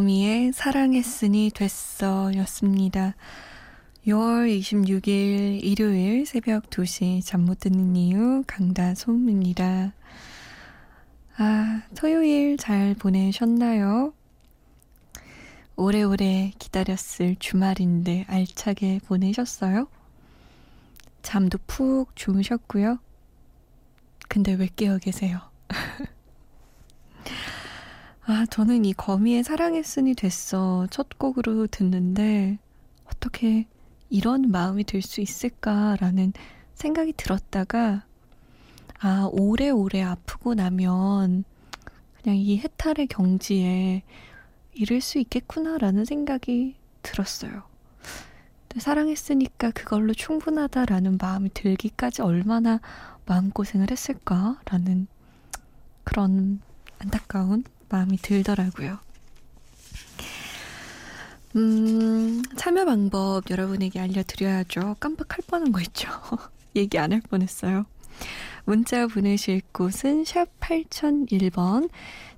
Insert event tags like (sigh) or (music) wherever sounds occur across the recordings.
곡 거미의 사랑했으니 됐어 였습니다. 6월 26일 일요일 새벽 2시 잠 못 드는 이유 강다솜입니다. 아, 토요일 잘 보내셨나요? 오래오래 기다렸을 주말인데 알차게 보내셨어요? 잠도 푹 주무셨고요. 근데 왜 깨어 계세요? (laughs) 아, 저는 이 거미의 사랑했으니 됐어 첫 곡으로 듣는데 어떻게 이런 마음이 들 수 있을까라는 생각이 들었다가 아, 오래오래 아프고 나면 그냥 이 해탈의 경지에 이를 수 있겠구나라는 생각이 들었어요. 사랑했으니까 그걸로 충분하다라는 마음이 들기까지 얼마나 마음고생을 했을까라는 그런 안타까운 마음이 들더라고요. 음, 참여 방법 여러분에게 알려드려야죠. 깜빡할 뻔한 거 있죠. (laughs) 얘기 안 할 뻔했어요. 문자 보내실 곳은 샵 8001번,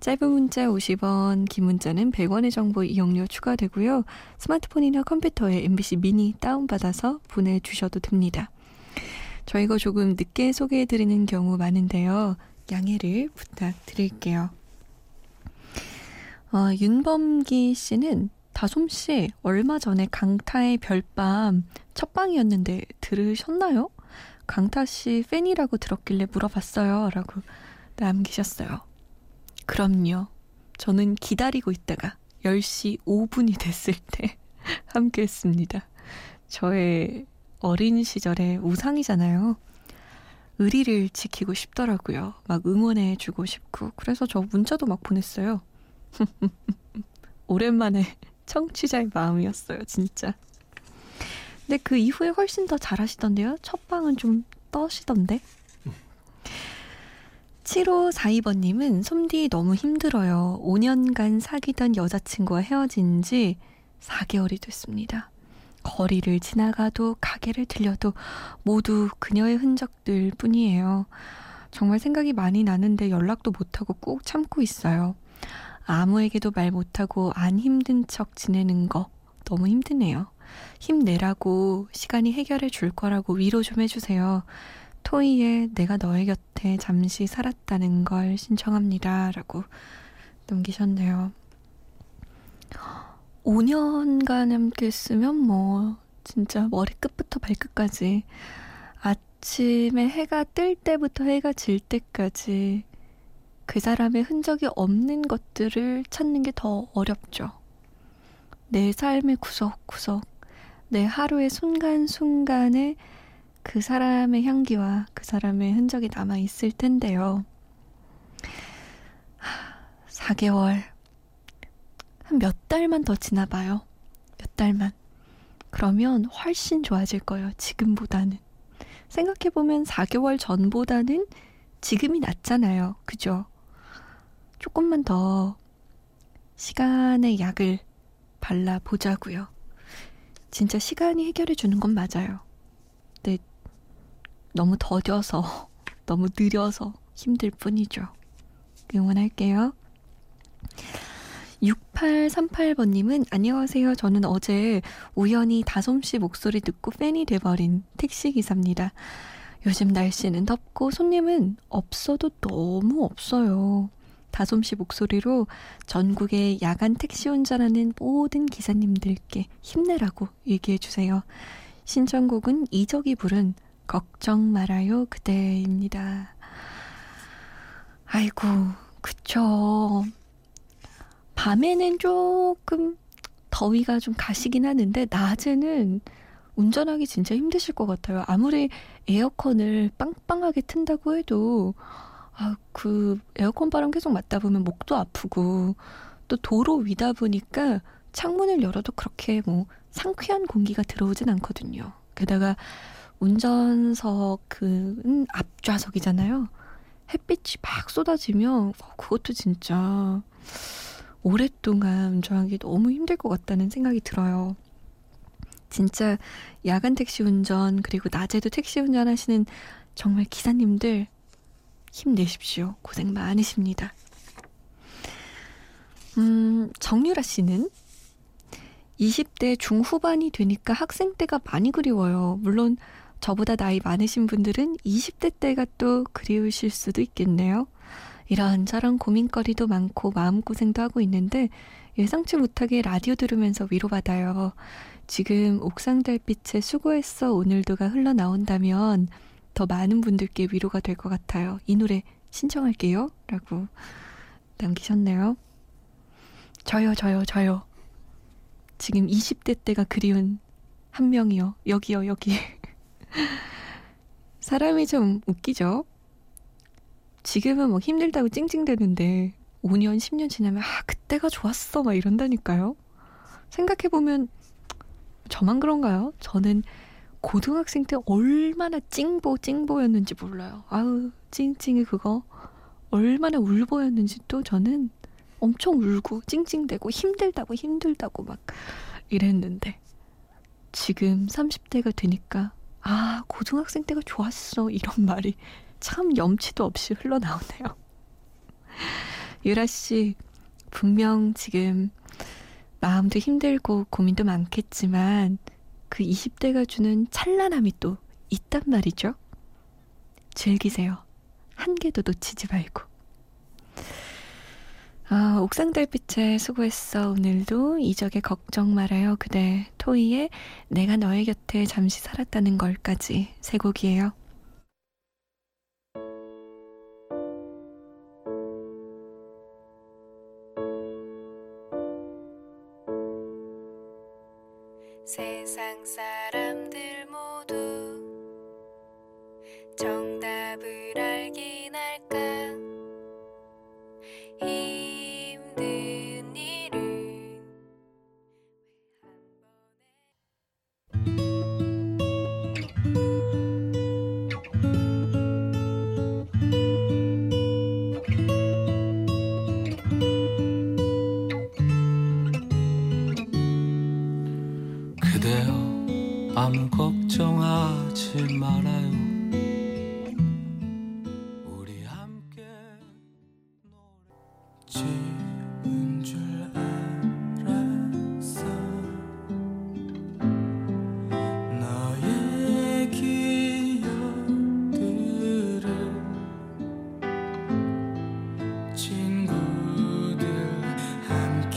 짧은 문자 50원, 긴 문자는 100원의 정보 이용료 추가되고요. 스마트폰이나 컴퓨터에 MBC 미니 다운받아서 보내주셔도 됩니다. 저희가 조금 늦게 소개해드리는 경우 많은데요. 양해를 부탁드릴게요. 어, 윤범기 씨는 다솜 씨 얼마 전에 강타의 별밤 첫 방이었는데 들으셨나요? 강타 씨 팬이라고 들었길래 물어봤어요. 라고 남기셨어요. 그럼요. 저는 기다리고 있다가 10시 5분이 됐을 때 (laughs) 함께 했습니다. 저의 어린 시절의 우상이잖아요. 의리를 지키고 싶더라고요. 막 응원해주고 싶고. 그래서 저 문자도 막 보냈어요. (laughs) 오랜만에 청취자의 마음이었어요, 진짜. 근데 그 이후에 훨씬 더 잘하시던데요? 첫 방은 좀 떠시던데? 7542번님은 솜디 너무 힘들어요. 5년간 사귀던 여자친구와 헤어진 지 4개월이 됐습니다. 거리를 지나가도 가게를 들려도 모두 그녀의 흔적들 뿐이에요. 정말 생각이 많이 나는데 연락도 못하고 꾹 참고 있어요. 아무에게도 말 못하고 안 힘든 척 지내는 거 너무 힘드네요. 힘내라고 시간이 해결해 줄 거라고 위로 좀 해주세요. 토이의 내가 너의 곁에 잠시 살았다는 걸 신청합니다. 라고 남기셨네요. 5년간 함께 했으면 뭐, 진짜 머리끝부터 발끝까지 아침에 해가 뜰 때부터 해가 질 때까지 그 사람의 흔적이 없는 것들을 찾는 게 더 어렵죠. 내 삶의 구석구석, 내 하루의 순간순간에 그 사람의 향기와 그 사람의 흔적이 남아 있을 텐데요. 4개월. 한 몇 달만 더 지나봐요. 몇 달만. 그러면 훨씬 좋아질 거예요. 지금보다는. 생각해보면 4개월 전보다는 지금이 낫잖아요. 그죠? 조금만 더 시간의 약을 발라보자고요. 진짜 시간이 해결해 주는 건 맞아요. 근데 너무 더뎌서, (laughs) 너무 느려서 힘들 뿐이죠. 응원할게요. 6838번님은 안녕하세요. 저는 어제 우연히 다솜씨 목소리 듣고 팬이 돼버린 택시기사입니다. 요즘 날씨는 덥고 손님은 없어도 너무 없어요. 다솜씨 목소리로 전국의 야간 택시 운전하는 모든 기사님들께 힘내라고 얘기해 주세요. 신청곡은 이적이 부른 걱정 말아요 그대입니다. 아이고, 그쵸. 밤에는 조금 더위가 좀 가시긴 하는데 낮에는 운전하기 진짜 힘드실 것 같아요. 아무리 에어컨을 빵빵하게 튼다고 해도 아, 그 에어컨 바람 계속 맞다 보면 목도 아프고 또 도로 위다 보니까 창문을 열어도 그렇게 뭐 상쾌한 공기가 들어오진 않거든요. 게다가 운전석 그 앞좌석이잖아요. 햇빛이 막 쏟아지면 어, 그것도 진짜 오랫동안 운전하기 너무 힘들 것 같다는 생각이 들어요. 진짜 야간 택시 운전 그리고 낮에도 택시 운전하시는 정말 기사님들 힘내십시오. 고생 많으십니다. 음, 정유라 씨는 20대 중후반이 되니까 학생 때가 많이 그리워요. 물론 저보다 나이 많으신 분들은 20대 때가 또 그리우실 수도 있겠네요. 이런저런 고민거리도 많고 마음고생도 하고 있는데 예상치 못하게 라디오 들으면서 위로받아요. 지금 옥상 달빛에 수고했어 오늘도가 흘러나온다면 더 많은 분들께 위로가 될것 같아요. 이 노래 신청할게요. 라고 남기셨네요. 저요, 저요, 저요. 지금 20대 때가 그리운 한 명이요. 여기요, 여기. (laughs) 사람이 좀 웃기죠? 지금은 뭐 힘들다고 찡찡대는데 5년, 10년 지나면 아, 그때가 좋았어. 막 이런다니까요. 생각해보면 저만 그런가요? 저는 고등학생 때 얼마나 찡보, 찡보였는지 몰라요. 아우, 찡찡이 그거. 얼마나 울보였는지 또 저는 엄청 울고 찡찡대고 힘들다고 힘들다고 막 이랬는데 지금 30대가 되니까 아, 고등학생 때가 좋았어. 이런 말이 참 염치도 없이 흘러나오네요. 유라 씨, 분명 지금 마음도 힘들고 고민도 많겠지만 그 20대가 주는 찬란함이 또 있단 말이죠. 즐기세요. 한 개도 놓치지 말고. 아, 옥상 달빛에 수고했어. 오늘도 이적에 걱정 말아요. 그대 토이의 내가 너의 곁에 잠시 살았다는 걸까지 세 곡이에요.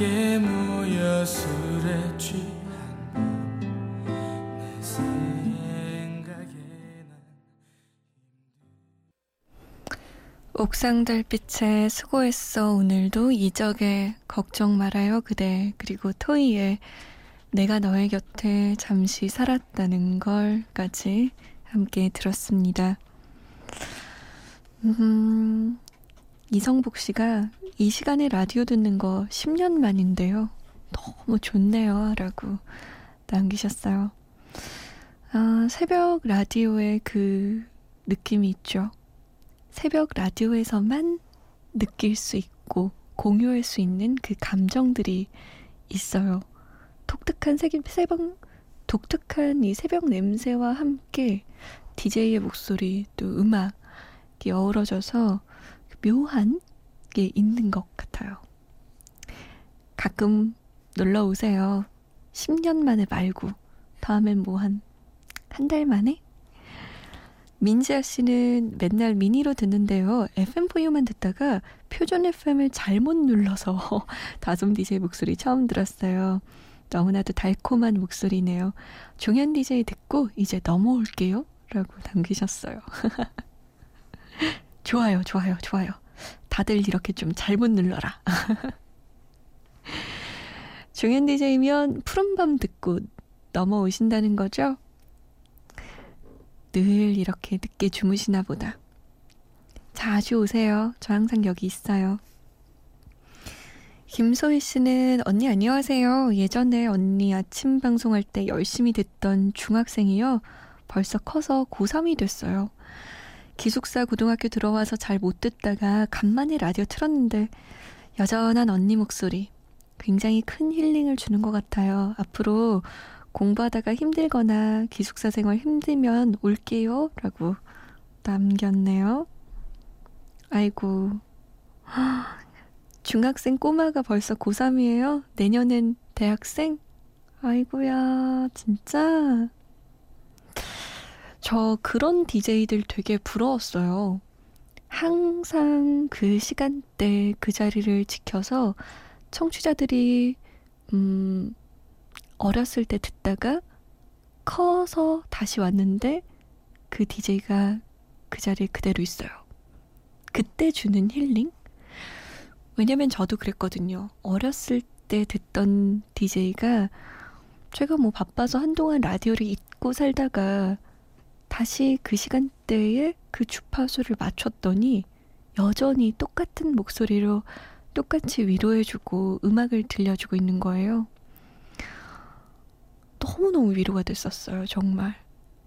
함께 모여 술에 취한 내 생각에 난 옥상 달빛에 수고했어. 오늘도 이적에 걱정 말아요. 그대. 그리고 토이의 내가 너의 곁에 잠시 살았다는 걸까지 함께 들었습니다. 음, 이성복 씨가 이 시간에 라디오 듣는 거 10년 만인데요. 너무 좋네요. 라고 남기셨어요. 아, 새벽 라디오의 그 느낌이 있죠. 새벽 라디오에서만 느낄 수 있고 공유할 수 있는 그 감정들이 있어요. 독특한 새벽, 새벽 독특한 이 새벽 냄새와 함께 DJ의 목소리 또 음악이 어우러져서 묘한 게 있는 것 같아요. 가끔 놀러 오세요. 10년 만에 말고 다음엔 뭐 한 한 달 만에? 민지아 씨는 맨날 미니로 듣는데요. FM4U만 듣다가 표준 FM을 잘못 눌러서 (laughs) 다솜 DJ 목소리 처음 들었어요. 너무나도 달콤한 목소리네요. 종현 DJ 듣고 이제 넘어올게요. 라고 남기셨어요. (laughs) 좋아요, 좋아요, 좋아요. 다들 이렇게 좀 잘못 눌러라. (laughs) 중현 DJ면 푸른밤 듣고 넘어오신다는 거죠? 늘 이렇게 늦게 주무시나 보다. 자주 오세요. 저 항상 여기 있어요. 김소희 씨는 언니 안녕하세요. 예전에 언니 아침 방송할 때 열심히 듣던 중학생이요. 벌써 커서 고3이 됐어요. 기숙사 고등학교 들어와서 잘 못 듣다가 간만에 라디오 틀었는데 여전한 언니 목소리 굉장히 큰 힐링을 주는 것 같아요. 앞으로 공부하다가 힘들거나 기숙사 생활 힘들면 올게요. 라고 남겼네요. 아이고. (gasps) 중학생 꼬마가 벌써 고3이에요? 내년엔 대학생? 아이고야, 진짜. 저 그런 DJ들 되게 부러웠어요. 항상 그 시간대 그 자리를 지켜서 청취자들이, 음, 어렸을 때 듣다가 커서 다시 왔는데 그 DJ가 그 자리에 그대로 있어요. 그때 주는 힐링? 왜냐면 저도 그랬거든요. 어렸을 때 듣던 DJ가 제가 뭐 바빠서 한동안 라디오를 잊고 살다가 다시 그 시간대에 그 주파수를 맞췄더니 여전히 똑같은 목소리로 똑같이 위로해주고 음악을 들려주고 있는 거예요. 너무너무 위로가 됐었어요, 정말.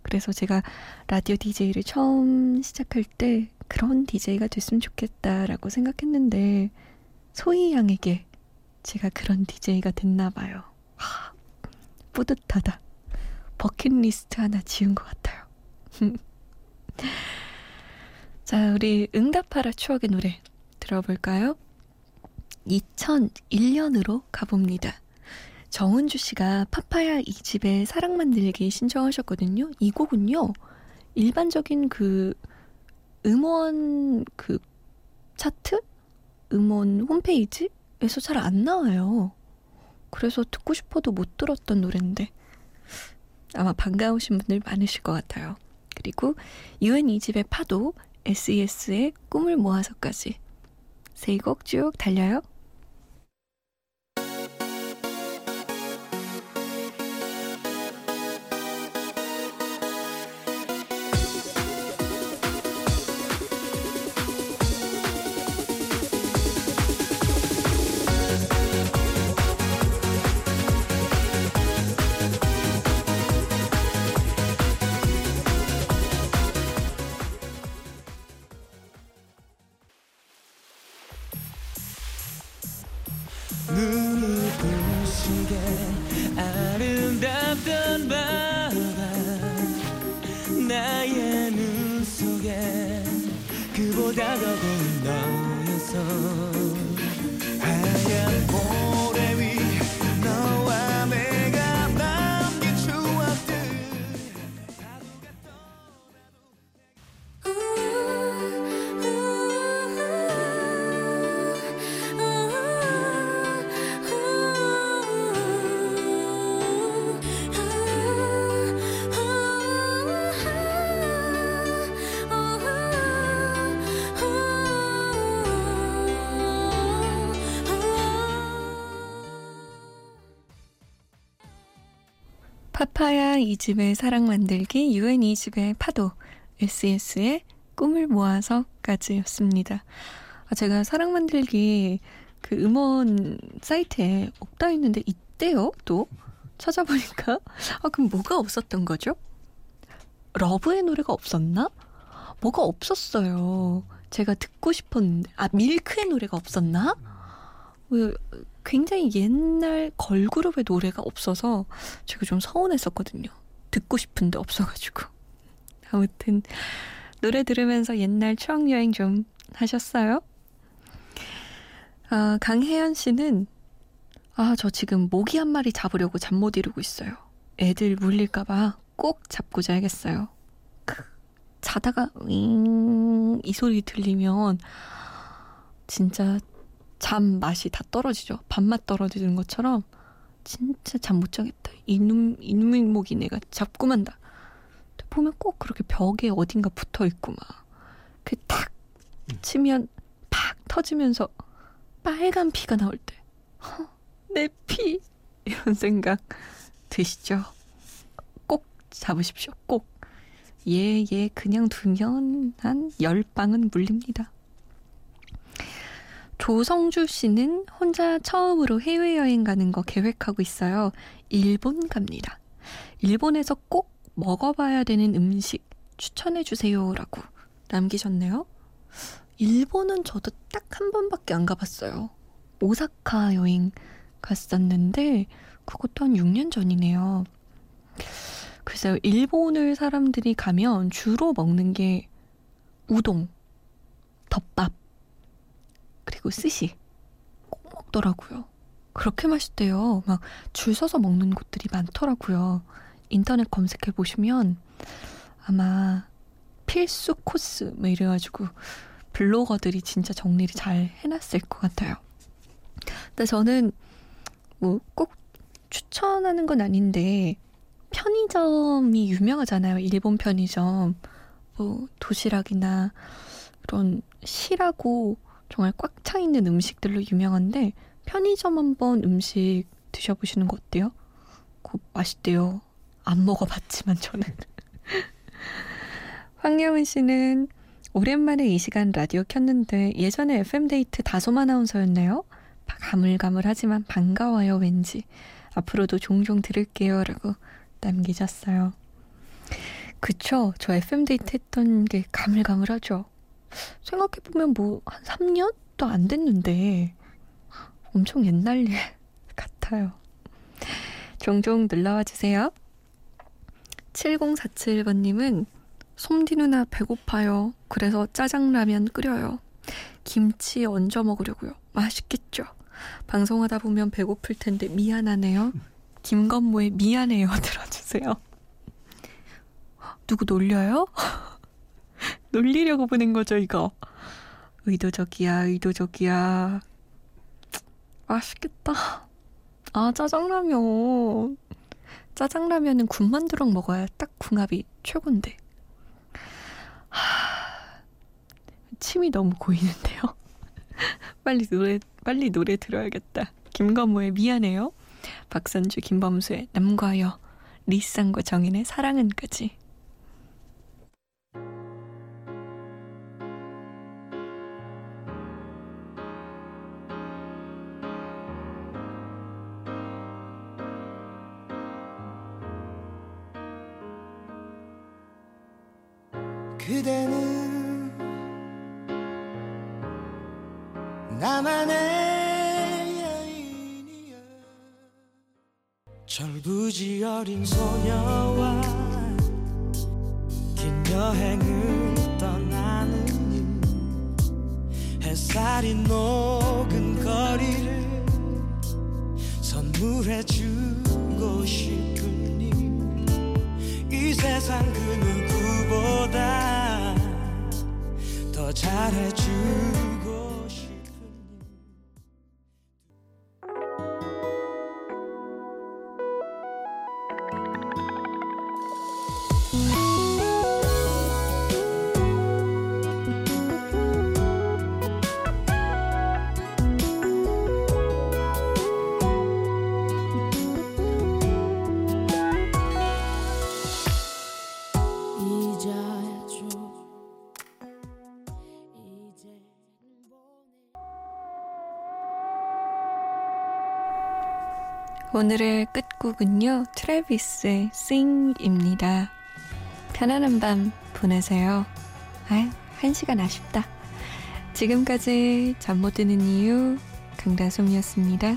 그래서 제가 라디오 DJ를 처음 시작할 때 그런 DJ가 됐으면 좋겠다라고 생각했는데 소희 양에게 제가 그런 DJ가 됐나 봐요. 하, 뿌듯하다. 버킷리스트 하나 지은 것 같아요. (laughs) 자, 우리 응답하라 추억의 노래 들어볼까요? 2001년으로 가봅니다. 정은주 씨가 파파야 이 집에 사랑 만들기 신청하셨거든요. 이 곡은요, 일반적인 그 음원 그 차트? 음원 홈페이지에서 잘 안 나와요. 그래서 듣고 싶어도 못 들었던 노래인데 아마 반가우신 분들 많으실 것 같아요. 그리고 유엔 이 집의 파도, SES의 꿈을 모아서까지 세곡쭉 달려요. 파파야 이 집의 사랑 만들기, 유엔 이 집의 파도, SES의 꿈을 모아서까지였습니다. 아, 제가 사랑 만들기 그 음원 사이트에 없다 했는데 있대요, 또. 찾아보니까. 아, 그럼 뭐가 없었던 거죠? 러브의 노래가 없었나? 뭐가 없었어요. 제가 듣고 싶었는데. 아, 밀크의 노래가 없었나? 왜 굉장히 옛날 걸그룹의 노래가 없어서 제가 좀 서운했었거든요. 듣고 싶은데 없어가지고. (laughs) 아무튼 노래 들으면서 옛날 추억 여행 좀 하셨어요? 아, 강혜연 씨는 아, 저 지금 모기 한 마리 잡으려고 잠 못 이루고 있어요. 애들 물릴까봐 꼭 잡고 자야겠어요. 크, 자다가 윙, 이 소리 들리면 진짜 잠 맛이 다 떨어지죠. 밥맛 떨어지는 것처럼 진짜 잠 못 자겠다. 이놈 이놈목이 내가 잡고 만다. 보면 꼭 그렇게 벽에 어딘가 붙어 있고 막. 그 탁 치면 팍 터지면서 빨간 피가 나올 때. 허, 내 피. 이런 생각 드시죠? 꼭 잡으십시오. 꼭. 예, 예, 그냥 두면 한 10방은 물립니다. 조성주 씨는 혼자 처음으로 해외여행 가는 거 계획하고 있어요. 일본 갑니다. 일본에서 꼭 먹어봐야 되는 음식 추천해 주세요 라고 남기셨네요. 일본은 저도 딱 한 번밖에 안 가봤어요. 오사카 여행 갔었는데 그것도 한 6년 전이네요. 글쎄요, 일본을 사람들이 가면 주로 먹는 게 우동, 덮밥, 그리고 스시 꼭 먹더라고요. 그렇게 맛있대요. 막 줄 서서 먹는 곳들이 많더라고요. 인터넷 검색해 보시면 아마 필수 코스 뭐 이래가지고 블로거들이 진짜 정리를 잘 해놨을 것 같아요. 근데 저는 뭐 꼭 추천하는 건 아닌데 편의점이 유명하잖아요. 일본 편의점. 뭐 도시락이나 그런 실하고 정말 꽉 차 있는 음식들로 유명한데 편의점 한번 음식 드셔보시는 거 어때요? 그거 맛있대요. 안 먹어봤지만 저는. (laughs) 황여은 씨는 오랜만에 이 시간 라디오 켰는데 예전에 FM데이트 다솜 아나운서였나요? 가물가물하지만 반가워요 왠지. 앞으로도 종종 들을게요 라고 남기셨어요. 그쵸. 저 FM데이트 했던 게 가물가물하죠. 생각해보면 뭐 한 3년도 안 됐는데 엄청 옛날 일 (laughs) 같아요. 종종 놀러와 주세요. 7047번님은 솜디 누나 배고파요. 그래서 짜장라면 끓여요. 김치 얹어 먹으려고요. 맛있겠죠? 방송하다 보면 배고플 텐데 미안하네요. 김건모의 미안해요 (laughs) 들어주세요. 누구 놀려요? (laughs) 놀리려고 보낸 거죠 이거. 의도적이야 의도적이야. 맛있겠다. 아 짜장라면. 짜장라면은 군만두랑 먹어야 딱 궁합이 최고인데. 하... 침이 너무 고이는데요. (laughs) 빨리 노래 빨리 노래 들어야겠다. 김건모의 미안해요. 박선주 김범수의 남과여 리쌍과 정인의 사랑은까지. 그대는 나만의 여인이여. 절부지 어린 소녀와 긴 여행을 떠나는 햇살이 녹은 거리를 선물해주고 싶으니 이 세상 그 누구보다 더 잘해주고 오늘의 끝곡은요, 트래비스의 Sing입니다. 편안한 밤 보내세요. 아유, 한 시간 아쉽다. 지금까지 잠 못 드는 이유, 강다솜이었습니다.